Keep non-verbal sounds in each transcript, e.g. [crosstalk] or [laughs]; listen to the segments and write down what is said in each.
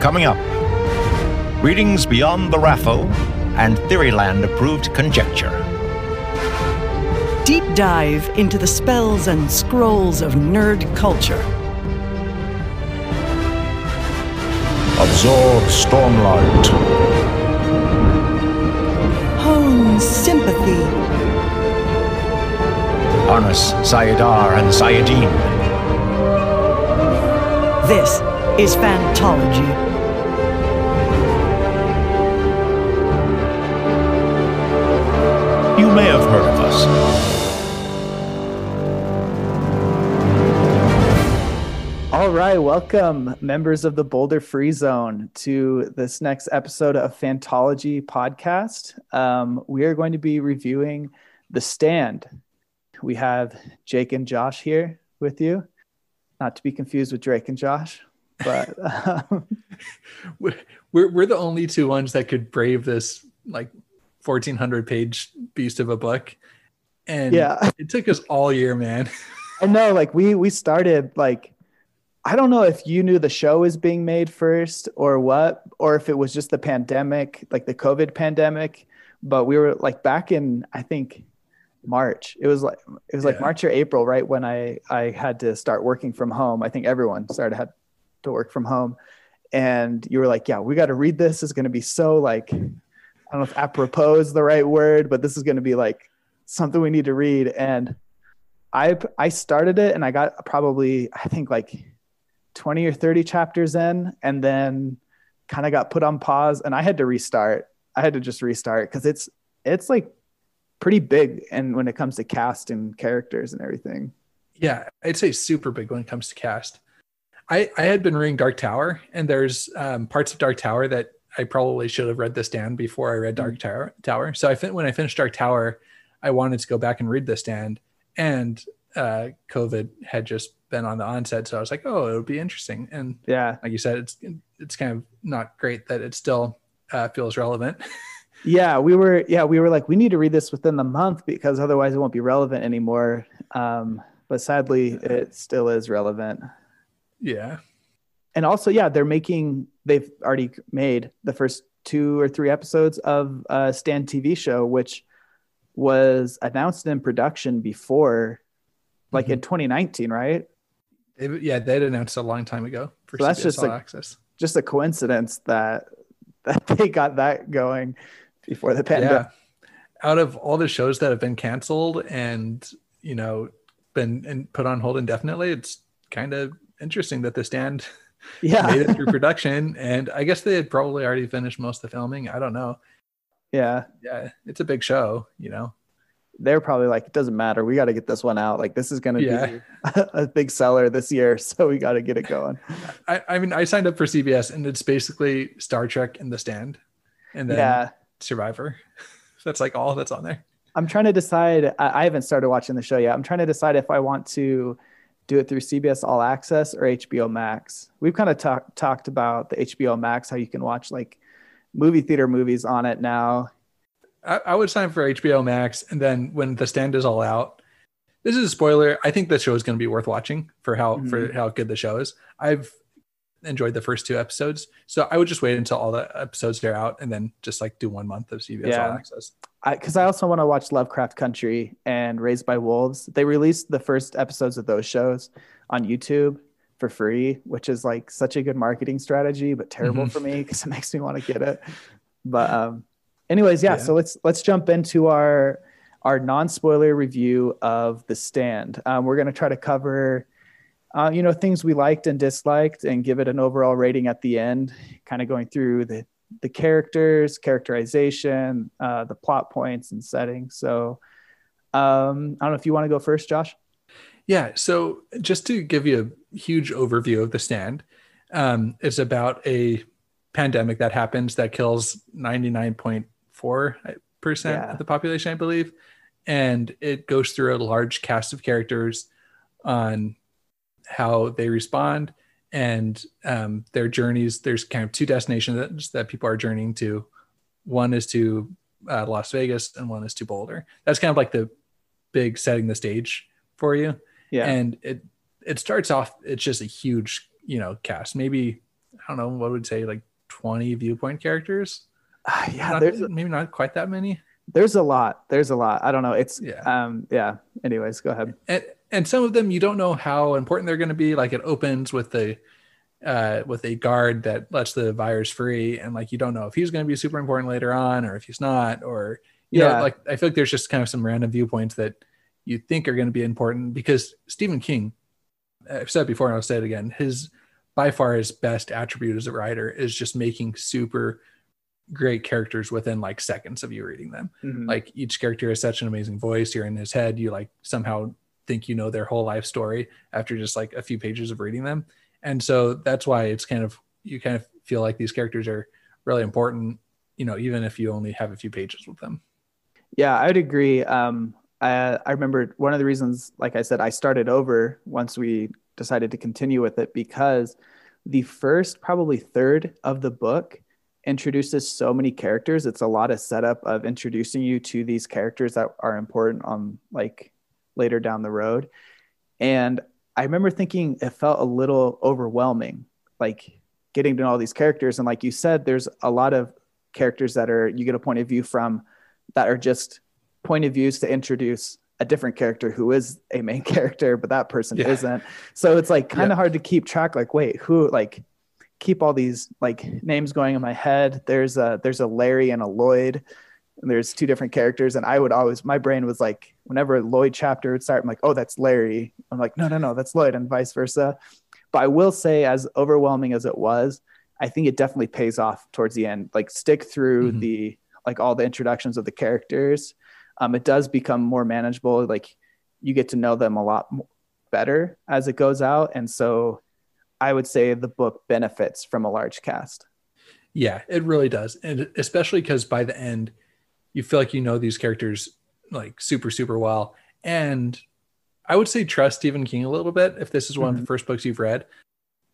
Coming up, readings beyond the RAFO and Theoryland approved conjecture. Deep dive into the spells and scrolls of nerd culture. Absorb Stormlight. Hone sympathy. Harness Saidar and Saidin. This is Fantology. You may have heard of us. All right, welcome, members of the Boulder Free Zone, to this next episode of Fantology podcast. Um, we are going to be reviewing The Stand. We have Jake and Josh here with you, not to be confused with Drake and Josh, but [laughs] um, [laughs] we're we're the only two ones that could brave this like 1400 page beast of a book and Yeah. [laughs] it took us all year man I know, like we we started like I don't know if you knew the show was being made first or what, or if it was just the pandemic, like the COVID pandemic. But we were like back in I think March. It was like it was like Yeah. March or April, right when I I had to start working from home. I think everyone started had to work from home, and you were like, "Yeah, we got to read this. It's going to be so like I don't know if apropos is the right word, but this is going to be like something we need to read." And I I started it and I got probably I think like 20 or 30 chapters in and then kind of got put on pause and I had to restart. I had to just restart cuz it's it's like pretty big and when it comes to cast and characters and everything. yeah i'd say super big when it comes to cast i i had been reading dark tower and there's um, parts of dark tower that i probably should have read this down before i read dark tower tower so i fin- when i finished dark tower i wanted to go back and read the stand and uh covid had just been on the onset so i was like oh it would be interesting and Yeah. like you said, it's it's kind of not great that it still uh, feels relevant. [laughs] Yeah, we were yeah, we were like we need to read this within the month because otherwise it won't be relevant anymore. Um but sadly it still is relevant. yeah, and also yeah they're making they've already made the first two or three episodes of uh stand tv show which was announced in production before like in 2019 right? They- yeah, they'd announced a long time ago for So that's CBS just All a- Access. just a coincidence that that they got that going before the pandemic. Yeah, out of all the shows that have been canceled and you know been and put on hold indefinitely, it's kind of interesting that the stand yeah made it through production. And I guess they had probably already finished most of the filming. I don't know. yeah Yeah, it's a big show, you know. they're probably like it doesn't matter we got to get this one out like this is going to Yeah. be [laughs] a big seller this year [laughs] so we got to get it going I, I mean, I signed up for CBS, and it's basically Star Trek and The Stand, and then yeah Survivor. [laughs] That's like all that's on there. I'm trying to decide. I, I haven't started watching the show yet. I'm trying to decide if I want to do it through CBS All Access or HBO Max. We've kind of talked talked about the HBO Max, how you can watch like movie theater movies on it now. I, I would sign for HBO Max, and then when The Stand is all out, this is a spoiler. I think the show is going to be worth watching for how for mm-hmm. how good the show is. I've enjoyed the first two episodes, so I would just wait until all the episodes are out, and then just like do one month of CBS Yeah. All Access. I Because I, also want to watch Lovecraft Country and Raised by Wolves. They released the first episodes of those shows on YouTube for free, which is like such a good marketing strategy, but terrible Mhm. for me because it [laughs] makes me want to get it. But um, anyways, yeah, Yeah. So let's let's jump into our our non spoiler review of The Stand. Um, we're going to try to cover. Uh, you know things we liked and disliked, and give it an overall rating at the end. Kind of going through the the characters, characterization, uh, the plot points and setting. So, um, I don't know if you want to go first, Josh. Yeah. So just to give you a huge overview of the stand, Um, it's about a pandemic that happens that kills 99.4 percent Yeah. of the population, I believe, and it goes through a large cast of characters on how they respond and um, their journeys. There's kind of two destinations that, that people are journeying to. One is to uh, Las Vegas, and one is to Boulder. That's kind of like the big setting the stage for you. Yeah. And it it starts off. It's just a huge, you know, cast. Maybe I don't know what would say like 20 viewpoint characters. Ah, yeah. Not- There's maybe not quite that many. there's a lot. There's a lot. I don't know. It's Yeah. um yeah. Anyways, go ahead. And some of them you don't know how important they're going to be like it opens with the uh with a guard that lets the virus free and like you don't know if he's going to be super important later on or if he's not or you Yeah. know like i feel like there's just kind of some random viewpoints that you think are going to be important because stephen king i've said before and i'll say it again his by far his best attribute as a writer is just making super great characters within like seconds of you reading them Mhm. like each character has such an amazing voice you're in his head you like somehow think you know their whole life story after just like a few pages of reading them and so that's why it's kind of you kind of feel like these characters are really important you know even if you only have a few pages with them Yeah, I'd agree. Um, I, I remember one of the reasons, like I said, I started over once we decided to continue with it because the first, probably third of the book introduces so many characters. It's a lot of setup of introducing you to these characters that are important on like later down the road. And I remember thinking it felt a little overwhelming, like getting to know all these characters. And like you said, there's a lot of characters that are you get a point of view from that are just point of views to introduce a different character who is a main [laughs] character, but that person Yeah. isn't. So it's like kind Yeah. of hard to keep track. Like, wait, who like keep all these like names going in my head? There's a there's a Larry and a Lloyd. And there's two different characters, and I would always my brain was like, whenever a Lloyd chapter would start, I'm like, oh, that's Larry. I'm like, no, no, no, that's Lloyd, and vice versa. But I will say, as overwhelming as it was, I think it definitely pays off towards the end. Like stick through Mhm. the like all the introductions of the characters. Um, it does become more manageable. Like you get to know them a lot better as it goes out, and so I would say the book benefits from a large cast. yeah it really does and especially because by the end you feel like you know these characters like super super well and i would say trust stephen king a little bit if this is one of the first books you've read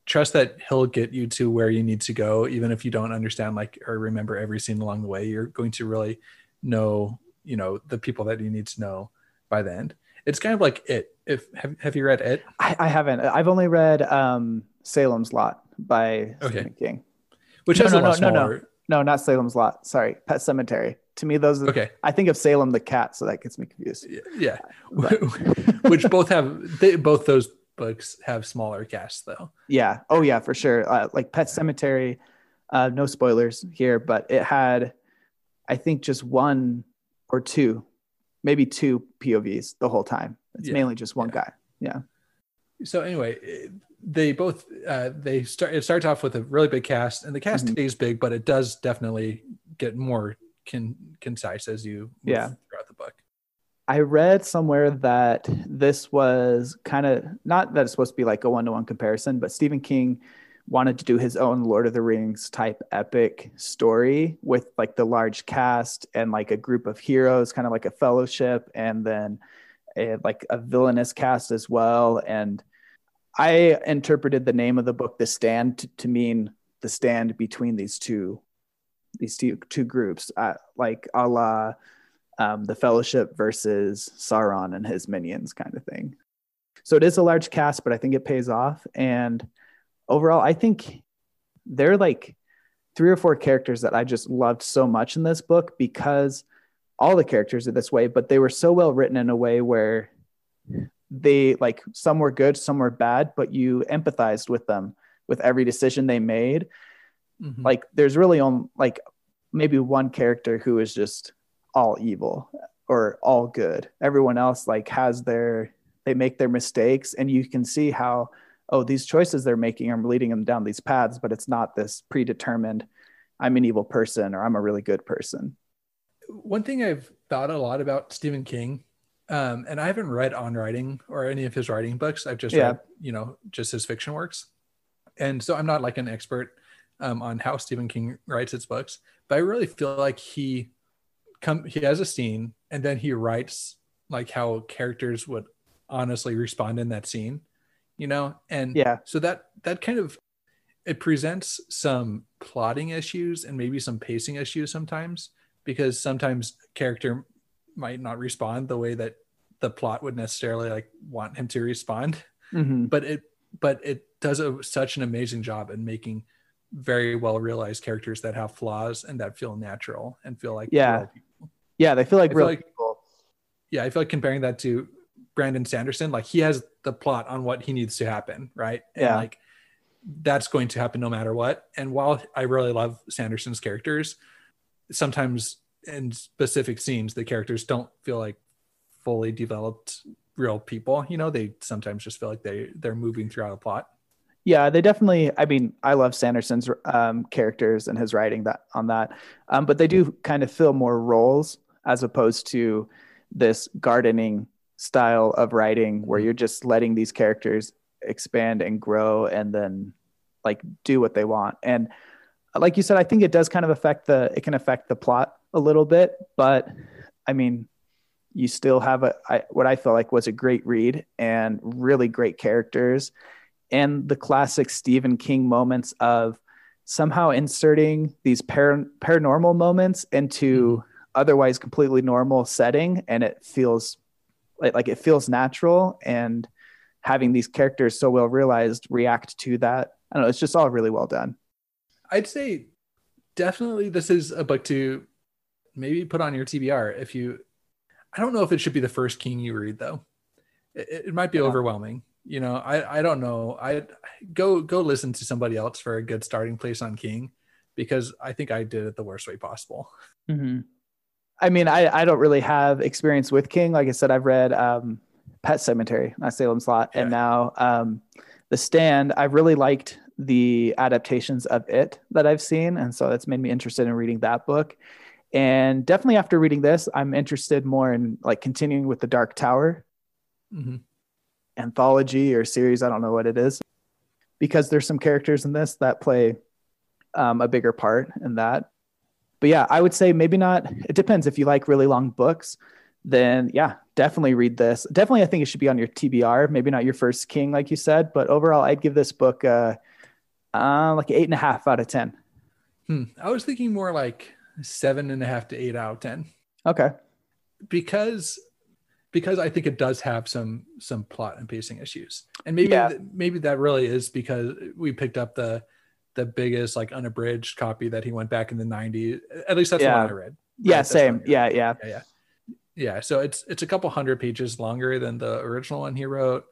trust that he'll get you to where you need to go even if you don't understand like or remember every scene along the way you're going to really know you know the people that you need to know by the end it's kind of like it if have, have you read it I, I haven't. I've only read um, Salem's Lot by Okay. Stephen King. which No, has no, a lot no, no, no. smaller No, not Salem's Lot. Sorry, Pet Sematary. To me, those. Are, okay I think of Salem the cat, so that gets me confused. yeah [laughs] But- which both have they, both those books have smaller casts though Yeah. Oh, yeah, for sure. Uh, like Pet Sematary. Uh, no spoilers here, but it had, I think, just one or two, maybe two POVs the whole time. It's Yeah. mainly just one Yeah. guy. Yeah. so anyway they both uh, they start it starts off with a really big cast and the cast Mhm. stays big but it does definitely get more con- concise as you Yeah. throughout the book I read somewhere that this was kind of not that it's supposed to be like a one to one comparison, but Stephen King wanted to do his own Lord of the Rings type epic story with like the large cast and like a group of heroes, kind of like a fellowship, and then a, like a villainous cast as well. And I interpreted the name of the book, The Stand, to, to mean the stand between these two these two two groups, uh, like a la um, the Fellowship versus Sauron and his minions, kind of thing. So it is a large cast, but I think it pays off. And overall, I think they're like three or four characters that I just loved so much in this book because all the characters are this way, but they were so well written in a way where they like some were good, some were bad, but you empathized with them with every decision they made. Mhm. like there's really only like maybe one character who is just all evil or all good. Everyone else like has their they make their mistakes and you can see how oh these choices they're making are leading them down these paths but it's not this predetermined i'm an evil person or i'm a really good person. One thing i've thought a lot about stephen king um, and i haven't read on writing or any of his writing books i've just Yeah. read you know just his fiction works and so I'm not like an expert um, on how Stephen King writes his books, but I really feel like he come he has a scene and then he writes like how characters would honestly respond in that scene, you know, and Yeah. so that that kind of it presents some plotting issues and maybe some pacing issues sometimes because sometimes character might not respond the way that the plot would necessarily like want him to respond Mhm. but it but it does a, such an amazing job in making very well realized characters that have flaws and that feel natural and feel like Yeah. people. Yeah, they feel like I feel real like- people. yeah i feel like comparing that to brandon sanderson like he has the plot on what he needs to happen right and Yeah. like that's going to happen no matter what and while i really love sanderson's characters sometimes in specific scenes the characters don't feel like fully developed real people you know they sometimes just feel like they they're moving throughout a plot Yeah, they definitely. I mean, I love Sanderson's um, characters and his writing that on that, um, but they do kind of fill more roles as opposed to this gardening style of writing where you're just letting these characters expand and grow and then like do what they want. And like you said, I think it does kind of affect the. It can affect the plot a little bit, but I mean, you still have a I, what I felt like was a great read and really great characters and the classic Stephen King moments of somehow inserting these par- paranormal moments into hmm. otherwise completely normal setting and it feels like, like it feels natural and having these characters so well realized react to that. I don't know it's just all really well done. I'd say definitely this is a book to maybe put on your TBR if you. I don't know if it should be the first King you read though. It, it might be Yeah. overwhelming. You know, I I don't know. I go go listen to somebody else for a good starting place on King, because I think I did it the worst way possible. i mean I, I don't really have experience with king like i said i've read um, pet sematary not salem's lot and now um, the stand i've really liked the adaptations of it that i've seen and so that's made me interested in reading that book and definitely after reading this i'm interested more in like continuing with the dark tower. Mhm. anthology or series i don't know what it is. Because there's some characters in this that play um, a bigger part in that. But yeah i would say maybe not it depends. If you like really long books then yeah definitely read this. Definitely i think it should be on your tbr maybe not your first king like you said but overall i'd give this book uh, uh like eight and a half out of ten. Hmm. I was thinking more like seven and a half to eight out of ten. okay because because I think it does have some some plot and pacing issues, and maybe Yeah. th- maybe that really is because we picked up the the biggest like unabridged copy that he went back in the '90s. At least that's Yeah. one I read. yeah same read. yeah yeah yeah, yeah, yeah. So it's it's a couple hundred pages longer than the original one he wrote,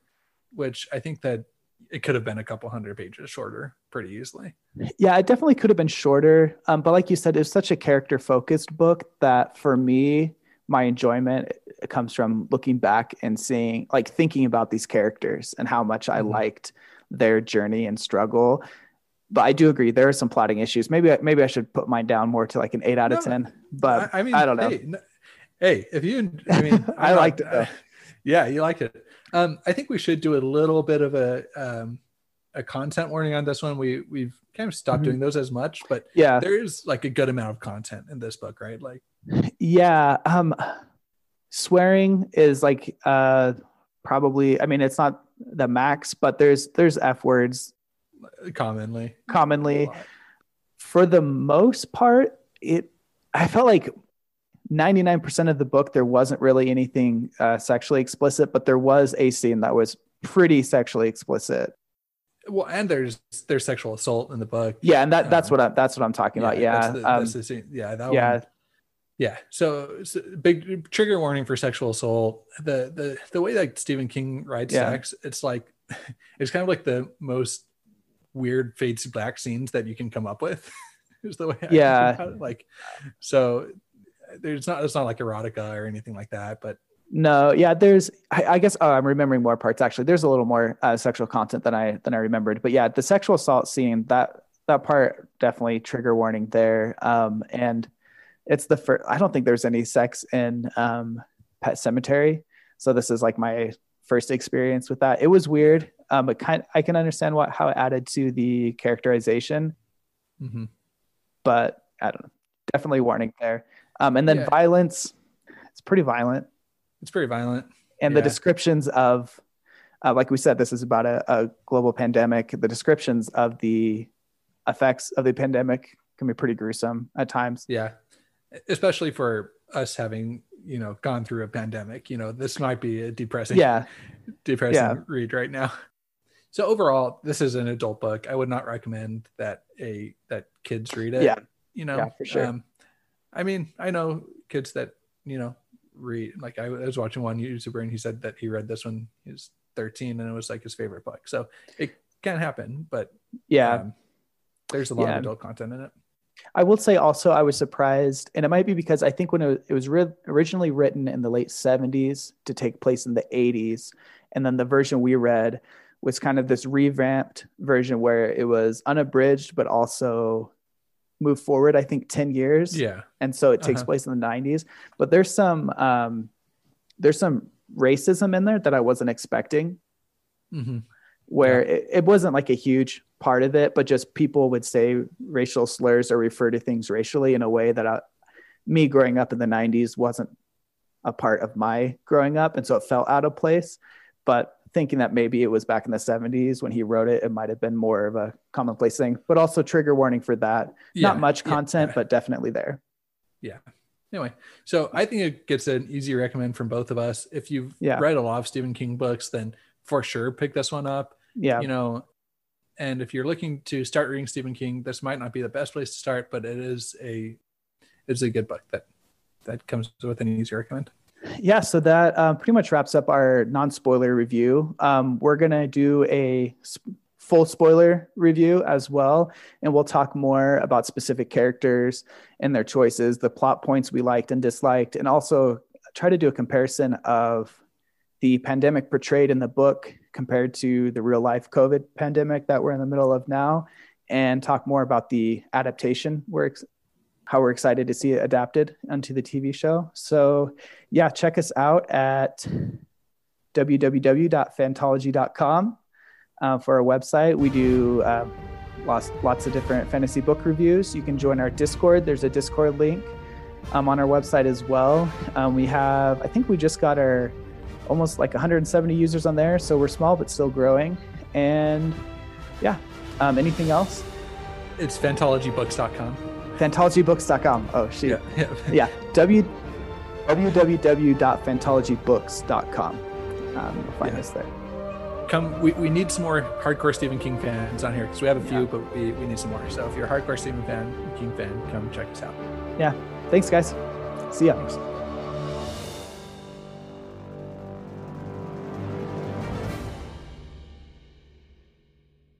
which I think that it could have been a couple hundred pages shorter pretty easily. Yeah, it definitely could have been shorter. Um, but like you said, it's such a character focused book that for me, my enjoyment comes from looking back and seeing, like, thinking about these characters and how much I Mhm. liked their journey and struggle. But I do agree there are some plotting issues. Maybe maybe I should put mine down more to like an eight out of No, ten. But I, I mean, I don't know. Hey, no- hey, if you, I mean, [laughs] I I'm liked it, though. [laughs] yeah, you liked it. Um, I think we should do a little bit of a um, a content warning on this one. We we've kind of stopped Mhm. doing those as much, but yeah, there is like a good amount of content in this book, right? Like, Yeah. Um swearing is like uh probably I mean it's not the max, but there's there's F words commonly, commonly. For the most part, it I felt like 99% of the book there wasn't really anything uh, sexually explicit, but there was a scene that was pretty sexually explicit. Well, and there's there's sexual assault in the book. Yeah, and that that's Um, what I, that's what I'm talking about. Yeah. that's the, um, that's the scene. yeah, that yeah. one. Yeah, so, a big trigger warning for sexual assault. The the the way that Stephen King writes Yeah. sex, it's like [laughs] it's kind of like the most weird fades to black scenes that you can come up with. [laughs] is the way I Yeah. like so. There's not it's not like erotica or anything like that, but No, yeah, there's. I, I guess oh, I'm remembering more parts. Actually, there's a little more uh, sexual content than I than I remembered. But yeah, the sexual assault scene that that part definitely trigger warning there. Um, and it's the first. I don't think there's any sex in um, Pet Sematary, so this is like my first experience with that. It was weird. Um, but kind I can understand what how it added to the characterization, hmm but I don't know. Definitely warning there. Um, and then Yeah. violence, it's pretty violent. It's pretty violent. and the descriptions of uh, like we said this is about a, a global pandemic the descriptions of the effects of the pandemic can be pretty gruesome at times Yeah. Especially for us having, you know, gone through a pandemic, you know, this might be a depressing, yeah [laughs] depressing Yeah. read right now. [laughs] So overall, this is an adult book. I would not recommend that a that kids read it. Yeah. You know, Yeah, for sure. Um, I mean, I know kids that, you know, read like I was watching one YouTuber and he said that he read this when he was 13 and it was like his favorite book. So it can happen, but yeah um, there's a lot Yeah. of adult content in it. i will say also i was surprised and it might be because i think when it was, ri- originally written in the late 70s to take place in the 80s and then the version we read was kind of this revamped version where it was unabridged but also moved forward i think 10 years. Yeah. and so it takes Uh-huh. place in the 90s but there's some um there's some racism in there that i wasn't expecting. Hmm where it, it wasn't like a huge part of it but just people would say racial slurs or refer to things racially in a way that I, me growing up in the 90s wasn't a part of my growing up. And so it felt out of place. But thinking that maybe it was back in the 70s when he wrote it it might have been more of a commonplace thing but also trigger warning for that not much content yeah. but definitely there Yeah. Anyway, so I think it gets an easy recommend from both of us. If you've Yeah. read a lot of Stephen King books, then for sure pick this one up. yeah You know, and if you're looking to start reading Stephen King, this might not be the best place to start, but it is a it's a good book that that comes with an easy recommend. Yeah so that um, pretty much wraps up our non-spoiler review. Um, we're gonna do a sp- full spoiler review as well and we'll talk more about specific characters and their choices the plot points we liked and disliked and also try to do a comparison of the pandemic portrayed in the book compared to the real life covid pandemic that we're in the middle of now and talk more about the adaptation we're ex- how we're excited to see it adapted onto the TV show. So, yeah, check us out at www.fantology.com uh, for our website. We do uh, lots, lots of different fantasy book reviews. You can join our Discord. There's a Discord link um, on our website as well. Um, we have, I think we just got our almost like 170 users on there. So we're small, but still growing. And yeah, um, anything else? It's fantologybooks.com. Fantologybooks.com. Oh, shoot. Yeah. yeah. [laughs] yeah w www.fantologybooks.com um, you'll find Yeah. us there Come we, we need some more hardcore Stephen King fans on here because we have a few, Yeah. but we, we need some more. So if you're a hardcore Stephen fan, King fan, come check us out. yeah thanks guys see ya Thanks.